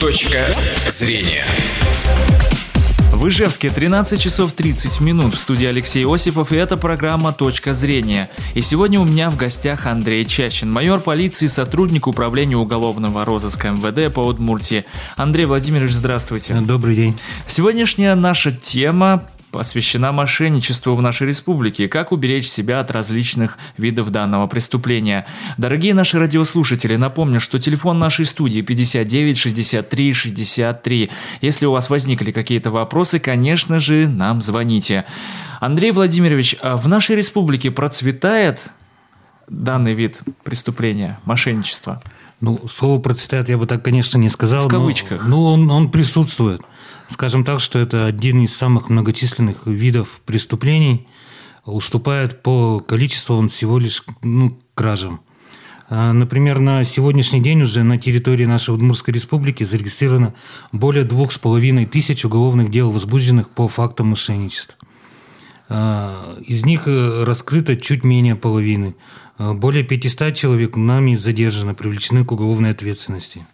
Точка зрения. В Ижевске 13 часов 30 минут в студии Алексей Осипов, и это программа «Точка зрения». И сегодня у меня в гостях Андрей Чащин, майор полиции, сотрудник управления уголовного розыска МВД по Удмуртии. Андрей Владимирович, здравствуйте. Добрый день. Сегодняшняя наша тема посвящена мошенничеству в нашей республике, как уберечь себя от различных видов данного преступления. Дорогие наши радиослушатели, напомню, что телефон нашей студии 59 63 63. Если у вас возникли какие-то вопросы, конечно же, нам звоните. Андрей Владимирович, а в нашей республике процветает данный вид преступления, мошенничества? Ну, слово процветает я бы так, конечно, не сказал. В кавычках. Но, ну, он, он присутствует. Скажем так, что это один из самых многочисленных видов преступлений. Уступает по количеству он всего лишь ну, кражам. А, например, на сегодняшний день уже на территории нашей Удмуртской республики зарегистрировано более двух с половиной тысяч уголовных дел, возбужденных по фактам мошенничества. А, из них э, раскрыто чуть менее половины. А, более 500 человек нами задержаны, привлечены к уголовной ответственности.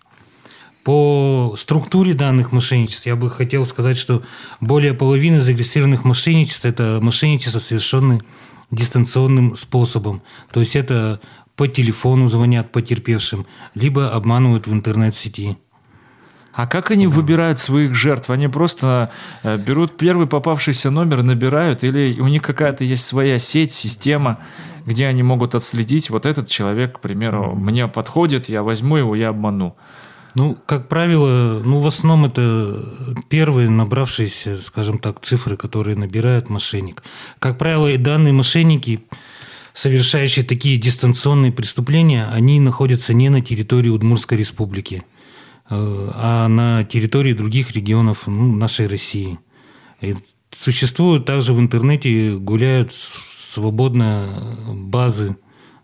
По структуре данных мошенничеств я бы хотел сказать, что более половины зарегистрированных мошенничеств – это мошенничество, совершенное дистанционным способом. То есть это по телефону звонят потерпевшим, либо обманывают в интернет-сети. А как они да. выбирают своих жертв? Они просто э, берут первый попавшийся номер, набирают, или у них какая-то есть своя сеть, система, где они могут отследить, вот этот человек, к примеру, мне подходит, я возьму его, я обману. Ну, как правило, ну, в основном это первые набравшиеся, скажем так, цифры, которые набирает мошенник. Как правило, и данные мошенники, совершающие такие дистанционные преступления, они находятся не на территории Удмуртской республики, э, а на территории других регионов ну, нашей России. И существуют также в интернете, гуляют свободно базы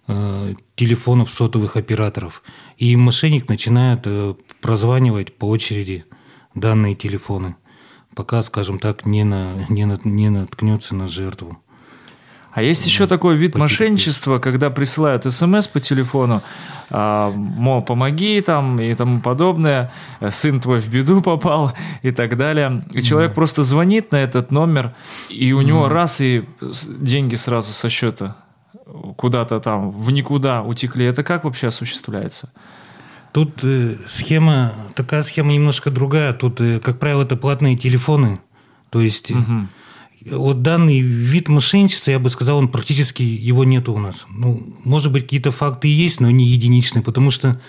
Э, телефонов сотовых операторов. И мошенник начинает э, прозванивать по очереди данные телефоны, пока, скажем так, не, на, не, на, не наткнется на жертву. А есть еще такой вид мошенничества, когда присылают смс по телефону, а, мол, помоги там и тому подобное, сын твой в беду попал и так далее. И человек просто звонит на этот номер, и у него раз и деньги сразу со счета куда-то там в никуда утекли. Это как вообще осуществляется? Тут э, схема, такая схема немножко другая. Тут, э, как правило, это платные телефоны. То есть угу. Вот данный вид мошенничества, я бы сказал, он практически его нету у нас. Ну, может быть, какие-то факты есть, но не единичные, потому что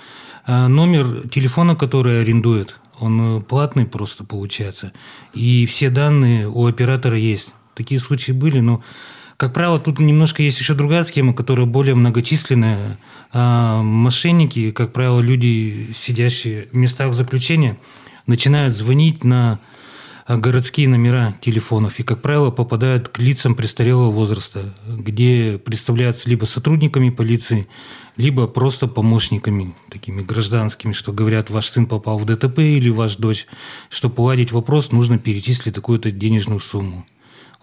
э, номер телефона, который арендует, он платный просто получается. И все данные у оператора есть. Такие случаи были, но как правило, тут немножко есть еще другая схема, которая более многочисленная. А мошенники, как правило, люди, сидящие в местах заключения, начинают звонить на городские номера телефонов и, как правило, попадают к лицам престарелого возраста, где представляются либо сотрудниками полиции, либо просто помощниками, такими гражданскими, что говорят, ваш сын попал в ДТП или ваш дочь. Чтобы уладить вопрос, нужно перечислить такую-то денежную сумму.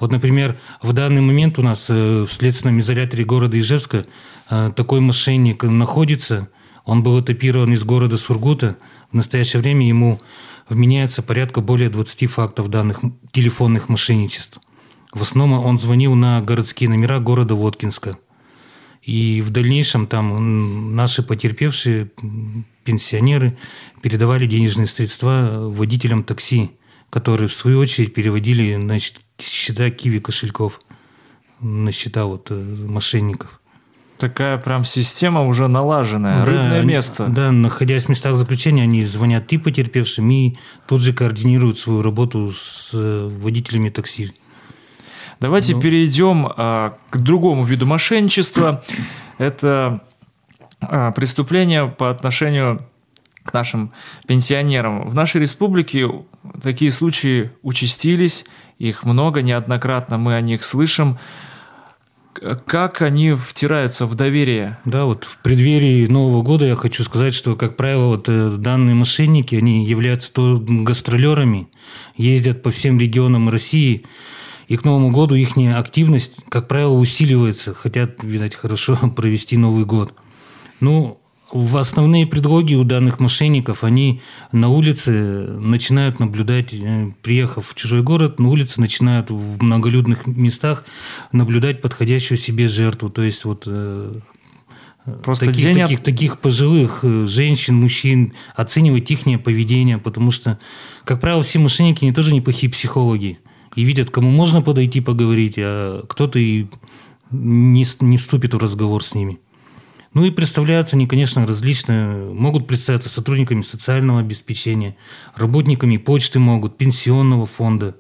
Вот, например, в данный момент у нас э, в следственном изоляторе города Ижевска э, такой мошенник находится. Он был этапирован из города Сургута. В настоящее время ему вменяется порядка более 20 фактов данных телефонных мошенничеств. В основном он звонил на городские номера города Воткинска. И в дальнейшем там наши потерпевшие пенсионеры передавали денежные средства водителям такси, которые в свою очередь переводили значит, счета киви кошельков на счета вот э, мошенников. Такая прям система уже налаженная, да, рыбное место. Да, находясь в местах заключения, они звонят и потерпевшим, и тут же координируют свою работу с э, водителями такси. Давайте ну. перейдем а, к другому виду мошенничества. Это а, преступление по отношению к нашим пенсионерам. В нашей республике такие случаи участились, их много, неоднократно мы о них слышим. Как они втираются в доверие? Да, вот в преддверии Нового года я хочу сказать, что, как правило, вот э, данные мошенники, они являются то гастролерами, ездят по всем регионам России, и к Новому году их активность, как правило, усиливается, хотят, видать, хорошо провести Новый год. Ну, в основные предлоги у данных мошенников, они на улице начинают наблюдать, э, приехав в чужой город, на улице начинают в многолюдных местах наблюдать подходящую себе жертву. То есть вот э, Просто таких, день таких, от... таких пожилых э, женщин, мужчин, оценивать их поведение, потому что, как правило, все мошенники, они тоже неплохие психологи. И видят, кому можно подойти поговорить, а кто-то и не, не вступит в разговор с ними. Ну и представляются они, конечно, различные. Могут представиться сотрудниками социального обеспечения, работниками почты могут, пенсионного фонда.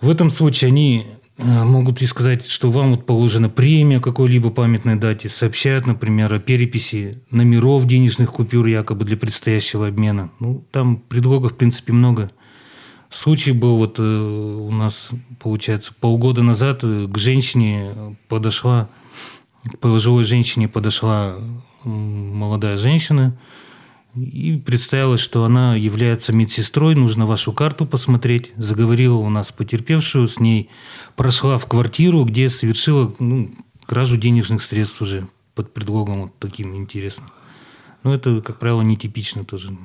В этом случае они э, могут и сказать, что вам вот положена премия какой-либо памятной дате, сообщают, например, о переписи номеров денежных купюр якобы для предстоящего обмена. Ну, там предлогов, в принципе, много. Случай был вот э, у нас, получается, полгода назад э, к женщине подошла к пожилой женщине подошла молодая женщина и представилась, что она является медсестрой, нужно вашу карту посмотреть. Заговорила у нас потерпевшую, с ней прошла в квартиру, где совершила ну, кражу денежных средств уже под предлогом вот таким интересным. Но это, как правило, нетипично тоже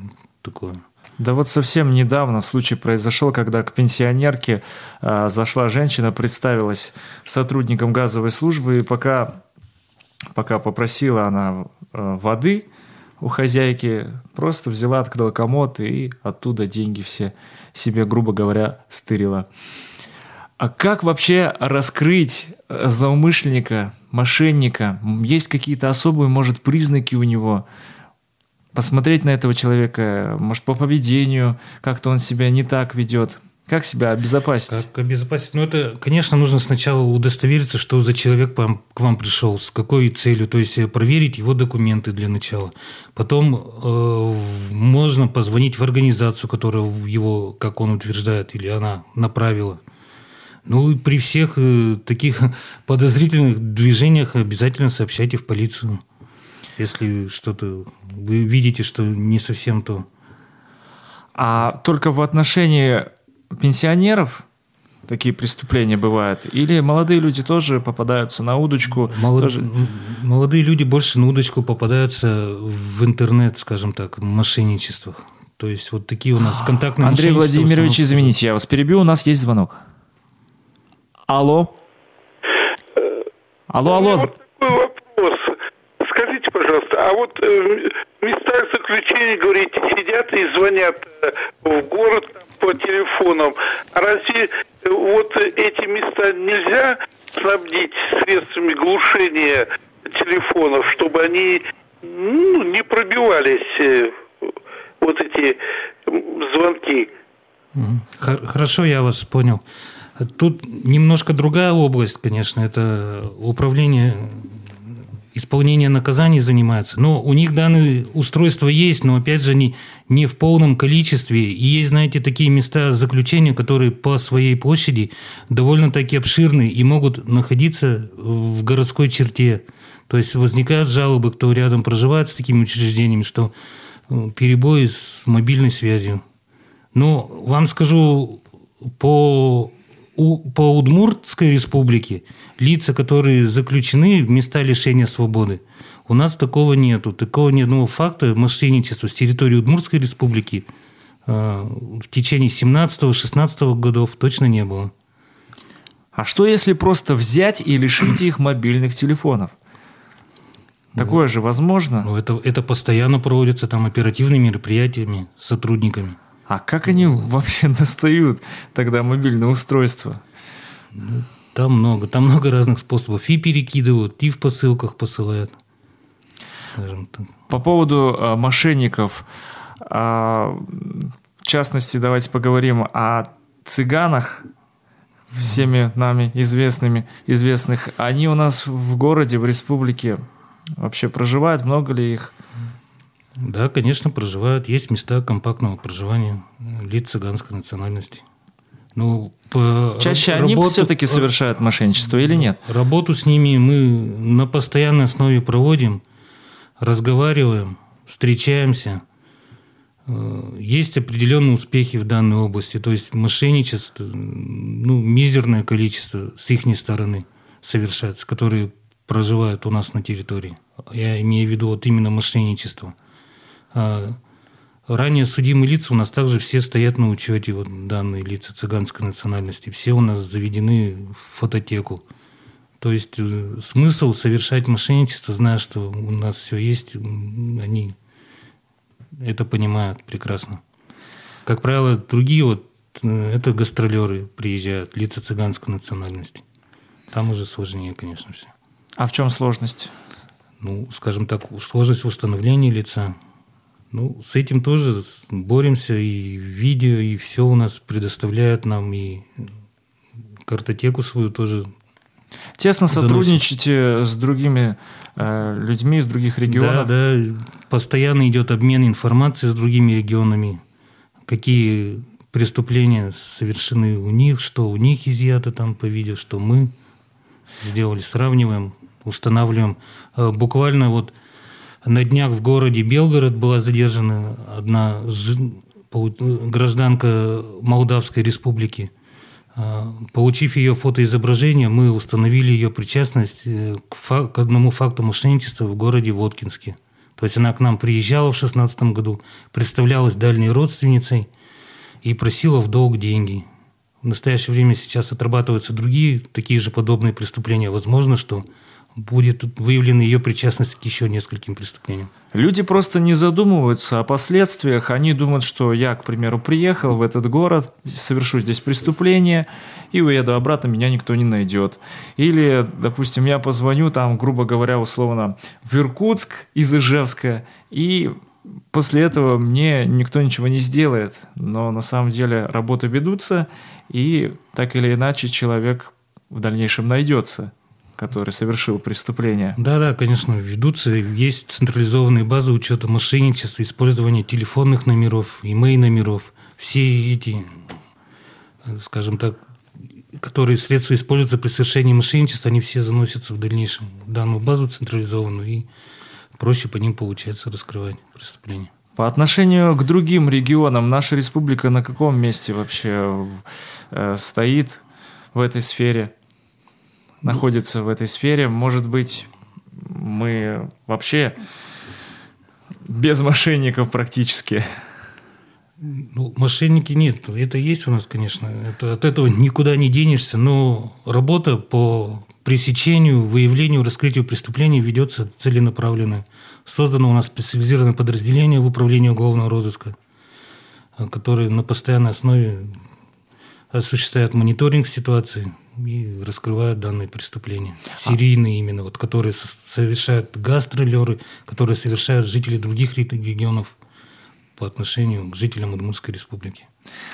такое. Да вот совсем недавно случай произошел, когда к пенсионерке э, зашла женщина, представилась сотрудником газовой службы, и пока пока попросила она э, воды у хозяйки, просто взяла, открыла комод и оттуда деньги все себе, грубо говоря, стырила. А как вообще раскрыть э, злоумышленника, мошенника? Есть какие-то особые, может, признаки у него? Посмотреть на этого человека, может, по поведению, как-то он себя не так ведет – как себя обезопасить? Как обезопасить? Ну, это, конечно, нужно сначала удостовериться, что за человек к вам пришел, с какой целью, то есть э, проверить его документы для начала. Потом э, можно позвонить в организацию, которая его, как он утверждает, или она направила. Ну, и при всех э, таких подозрительных движениях обязательно сообщайте в полицию. Если что-то вы видите, что не совсем то. А только в отношении пенсионеров такие преступления бывают? Или молодые люди тоже попадаются на удочку? Молод... Тоже... Молодые люди больше на удочку попадаются в интернет, скажем так, в мошенничествах. То есть вот такие у нас контактные Андрей Владимирович, извините, я вас перебью, у нас есть звонок. Алло? Алло, алло. Вот такой вопрос. Скажите, пожалуйста, а вот э, в местах заключения, говорите, сидят и звонят э, в город, по телефонам. А разве э, вот эти места нельзя снабдить средствами глушения телефонов, чтобы они ну, не пробивались э, вот эти звонки? Хорошо, я вас понял. Тут немножко другая область, конечно, это управление исполнение наказаний занимаются. Но у них данные устройства есть, но опять же они не в полном количестве. И есть, знаете, такие места заключения, которые по своей площади довольно-таки обширны и могут находиться в городской черте. То есть возникают жалобы, кто рядом проживает с такими учреждениями, что э, перебои с мобильной связью. Но вам скажу, по у, по Удмуртской республике лица, которые заключены в места лишения свободы, у нас такого нету. Такого ни одного факта мошенничества с территории Удмуртской республики э, в течение 17-16 годов точно не было. А что если просто взять и лишить их мобильных телефонов? Такое ну, же возможно? Ну, это, это постоянно проводится там оперативными мероприятиями сотрудниками. А как они вообще достают тогда мобильное устройство? Ну, там много, там много разных способов. И перекидывают, и в посылках посылают. По поводу э, мошенников, э, в частности, давайте поговорим о цыганах, всеми нами известными, известных. Они у нас в городе, в республике вообще проживают? Много ли их? Да, конечно, проживают. Есть места компактного проживания лиц цыганской национальности. Ну, по Чаще работу, они все-таки совершают мошенничество или нет? Работу с ними мы на постоянной основе проводим, разговариваем, встречаемся. Э, есть определенные успехи в данной области. То есть мошенничество, ну, мизерное количество с их стороны совершается, которые проживают у нас на территории. Я имею в виду вот именно мошенничество. А, ранее судимые лица у нас также все стоят на учете, вот данные лица цыганской национальности. Все у нас заведены в фототеку. То есть э, смысл совершать мошенничество, зная, что у нас все есть, они это понимают прекрасно. Как правило, другие вот э, это гастролеры приезжают, лица цыганской национальности. Там уже сложнее, конечно, все. А в чем сложность? Ну, скажем так, сложность установления лица. Ну, с этим тоже боремся, и видео, и все у нас предоставляют нам, и картотеку свою тоже Тесно сотрудничаете с другими э, людьми из других регионов? Да, да. Постоянно идет обмен информацией с другими регионами. Какие преступления совершены у них, что у них изъято там по видео, что мы сделали. Сравниваем, устанавливаем. Э, буквально вот на днях в городе Белгород была задержана одна гражданка Молдавской республики – а, получив ее фотоизображение, мы установили ее причастность э, к, фа- к одному факту мошенничества в городе Воткинске. То есть она к нам приезжала в 2016 году, представлялась дальней родственницей и просила в долг деньги. В настоящее время сейчас отрабатываются другие такие же подобные преступления. Возможно, что будет выявлена ее причастность к еще нескольким преступлениям. Люди просто не задумываются о последствиях. Они думают, что я, к примеру, приехал в этот город, совершу здесь преступление и уеду обратно, меня никто не найдет. Или, допустим, я позвоню там, грубо говоря, условно, в Иркутск из Ижевска, и после этого мне никто ничего не сделает. Но на самом деле работы ведутся, и так или иначе человек в дальнейшем найдется который совершил преступление. Да, да, конечно, ведутся. Есть централизованные базы учета мошенничества, использования телефонных номеров, имей номеров. Все эти, скажем так, которые средства используются при совершении мошенничества, они все заносятся в дальнейшем в данную базу централизованную, и проще по ним получается раскрывать преступления. По отношению к другим регионам, наша республика на каком месте вообще э, стоит в этой сфере? Находится в этой сфере. Может быть, мы вообще без мошенников практически. Ну, мошенники нет. Это есть у нас, конечно. Это, от этого никуда не денешься. Но работа по пресечению, выявлению, раскрытию преступлений ведется целенаправленно. Создано у нас специализированное подразделение в управлении уголовного розыска, которое на постоянной основе осуществляет мониторинг ситуации, и раскрывают данные преступления. Серийные а. именно, вот, которые совершают гастролеры, которые совершают жители других регионов по отношению к жителям Удмуртской республики.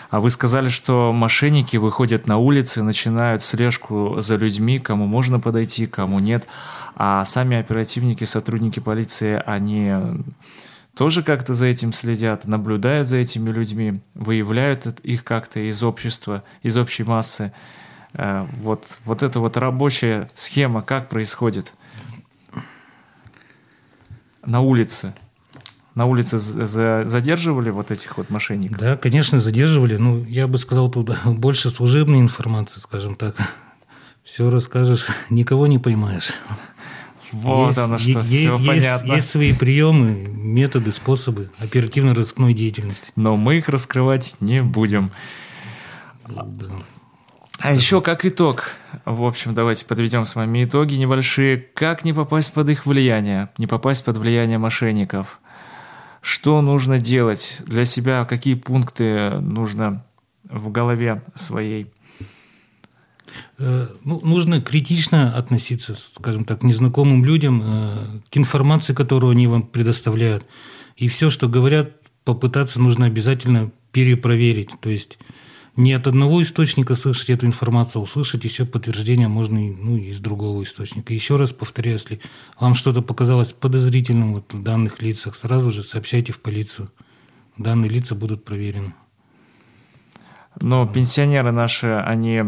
А вы сказали, что мошенники выходят на улицы, начинают слежку за людьми, кому можно подойти, кому нет. А сами оперативники, сотрудники полиции, они тоже как-то за этим следят, наблюдают за этими людьми, выявляют их как-то из общества, из общей массы. Э, вот, вот эта вот рабочая схема, как происходит на улице? На улице задерживали вот этих вот мошенников? Да, конечно, задерживали. Ну, я бы сказал, тут больше служебной информации, скажем так. Все расскажешь, никого не поймаешь. Вот есть, оно что, есть, все есть, понятно. Есть свои приемы, методы, способы оперативно-розыскной деятельности. Но мы их раскрывать не будем. Да. А еще как итог, в общем, давайте подведем с вами итоги небольшие. Как не попасть под их влияние, не попасть под влияние мошенников? Что нужно делать для себя, какие пункты нужно в голове своей? Э, ну, нужно критично относиться, скажем так, к незнакомым людям, э, к информации, которую они вам предоставляют. И все, что говорят, попытаться нужно обязательно перепроверить. То есть не от одного источника слышать эту информацию, а услышать еще подтверждение можно и, ну, из другого источника. Еще раз повторяю, если вам что-то показалось подозрительным вот в данных лицах, сразу же сообщайте в полицию. Данные лица будут проверены. Но пенсионеры наши, они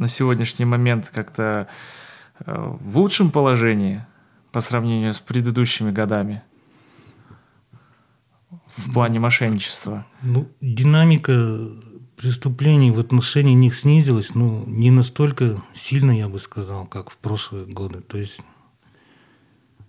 на сегодняшний момент как-то э, в лучшем положении по сравнению с предыдущими годами в плане мошенничества? Ну, динамика преступлений в отношении них снизилось, но не настолько сильно, я бы сказал, как в прошлые годы. То есть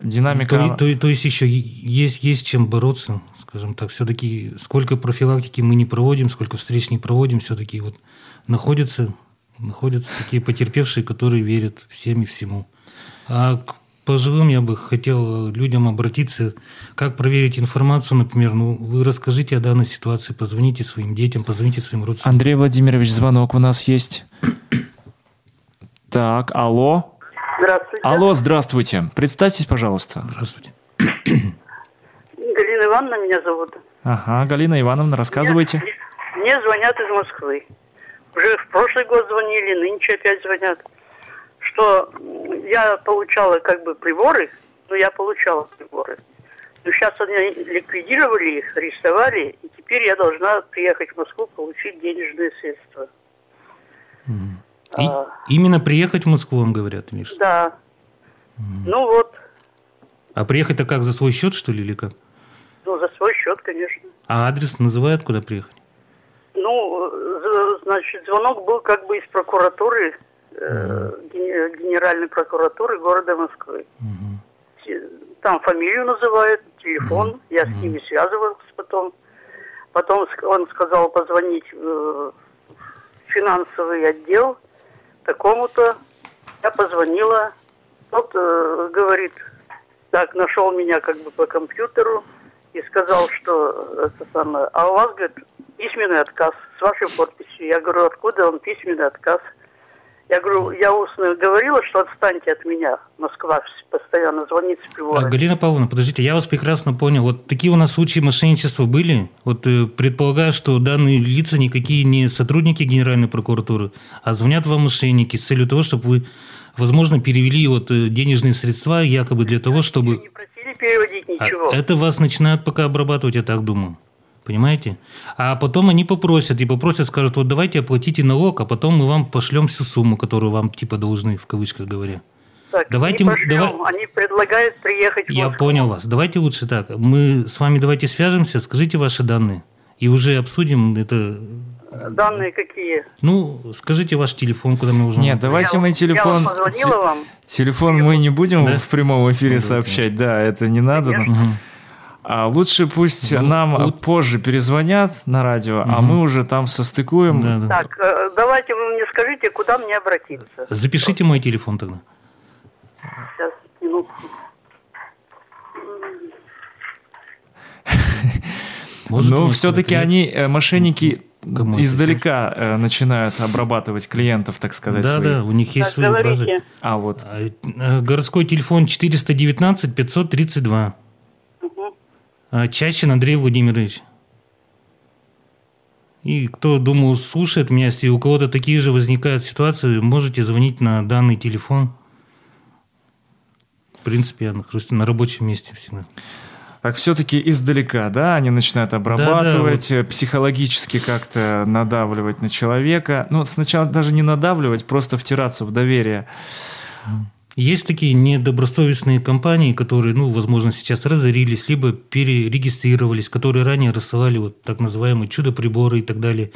Динамика... То, то, то есть еще есть, есть чем бороться, скажем так. Все-таки сколько профилактики мы не проводим, сколько встреч не проводим, все-таки вот находятся, находятся такие потерпевшие, которые верят всем и всему. А к пожилым я бы хотел людям обратиться, как проверить информацию, например, ну, вы расскажите о данной ситуации, позвоните своим детям, позвоните своим родственникам. Андрей Владимирович, звонок у нас есть. Так, алло. Здравствуйте. Алло, здравствуйте. Представьтесь, пожалуйста. Здравствуйте. Галина Ивановна меня зовут. Ага, Галина Ивановна, рассказывайте. Мне, мне звонят из Москвы. Уже в прошлый год звонили, нынче опять звонят. Что я получала как бы приборы, но я получала приборы. Но сейчас они ликвидировали их, арестовали, и теперь я должна приехать в Москву получить денежные средства. И, А. Именно приехать в Москву, вам говорят, что? Да. Ну вот, А приехать-то как, за свой счет, что ли, или как? ну за свой счет, конечно. А адрес называют, куда приехать? Ну, значит, звонок был как бы из прокуратуры, э, ген- генеральной прокуратуры города Москвы. Те- Там фамилию называют, телефон, я с ними связывался потом. Потом он сказал позвонить в финансовый отдел такому-то. Я позвонила, тот э, говорит, так, нашел меня как бы по компьютеру и сказал, что это самое, а у вас, говорит, письменный отказ с вашей подписью. Я говорю, откуда он письменный отказ? Я говорю, я устно говорила, что отстаньте от меня. Москва постоянно звонит с А, прибора. Галина Павловна, подождите, я вас прекрасно понял. Вот такие у нас случаи мошенничества были. Вот э, предполагаю, что данные лица никакие не сотрудники Генеральной прокуратуры, а звонят вам мошенники с целью того, чтобы вы, возможно, перевели вот э, денежные средства якобы для того, Не чтобы... просили переводить А ничего. Это вас начинают пока обрабатывать, я так думаю. Понимаете? А потом они попросят, и попросят, скажут, вот давайте оплатите налог, а потом мы вам пошлем всю сумму, которую вам типа должны, в кавычках говоря. Так, давайте не мы- пошлем. давай- Они предлагают приехать в Я Москву. понял вас. Давайте лучше так. Мы с вами давайте свяжемся, скажите ваши данные. И уже обсудим это. Данные какие? Ну, скажите ваш телефон, куда мы уже... Нет, давайте мы Я- телефон... Я вам позвонила вам. Телефон мы не будем Да? в прямом эфире Ну, давайте. сообщать, да, это не надо. Конечно. А лучше пусть Ну, нам вот. позже перезвонят на радио, а Мгм. мы уже там состыкуем. Да, да. Так, э, давайте вы мне скажите, куда мне обратиться. Запишите мой телефон тогда. Сейчас, минутку. Может, Но все-таки они, э, мошенники, Кому издалека э, начинают обрабатывать клиентов, так сказать, Да, своих. да, у них есть Так, свои базы. говорите. А вот А, э, Городской телефон 419 532. А, Чащин Андрей Владимирович. И кто, думаю, слушает меня, если у кого-то такие же возникают ситуации, можете звонить на данный телефон. В принципе, я нахожусь на рабочем месте всегда. так все-таки издалека, да, они начинают обрабатывать, э, психологически как-то надавливать на человека. Ну, сначала даже не надавливать, просто втираться в доверие. Есть такие недобросовестные компании, которые, ну, возможно, сейчас разорились, либо перерегистрировались, которые ранее рассылали вот так называемые чудо-приборы и так далее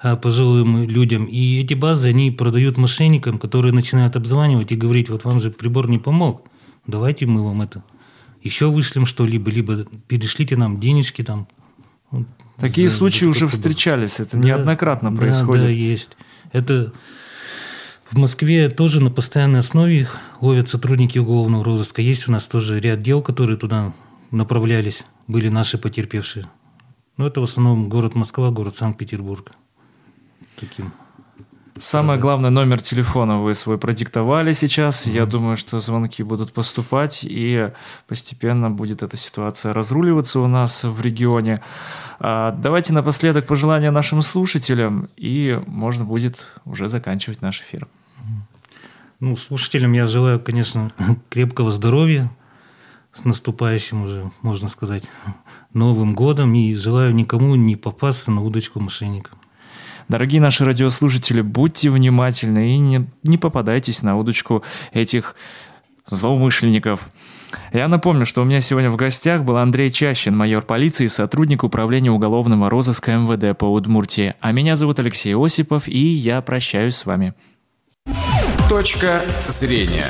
а, пожилым людям. И эти базы, они продают мошенникам, которые начинают обзванивать и говорить, вот вам же прибор не помог, давайте мы вам это еще вышлем что-либо, либо перешлите нам денежки там. Такие за- за случаи такой уже встречались, это Да, неоднократно да, происходит. Да, есть. Это в Москве тоже на постоянной основе их ловят сотрудники уголовного розыска. Есть у нас тоже ряд дел, которые туда направлялись, были наши потерпевшие. Но это в основном город Москва, город Санкт-Петербург. Таким. Самое главное, номер телефона вы свой продиктовали сейчас. Я думаю, что звонки будут поступать, и постепенно будет эта ситуация разруливаться у нас в регионе. А, Давайте напоследок пожелания нашим слушателям, и можно будет уже заканчивать наш эфир. Ну, слушателям я желаю, конечно, крепкого здоровья с наступающим уже, можно сказать, Новым годом. И желаю никому не попасться на удочку мошенников. Дорогие наши радиослушатели, будьте внимательны и не, не попадайтесь на удочку этих злоумышленников. Я напомню, что у меня сегодня в гостях был Андрей Чащин, майор полиции, сотрудник управления уголовного розыска МВД по Удмуртии. А меня зовут Алексей Осипов, и я прощаюсь с вами. Точка зрения.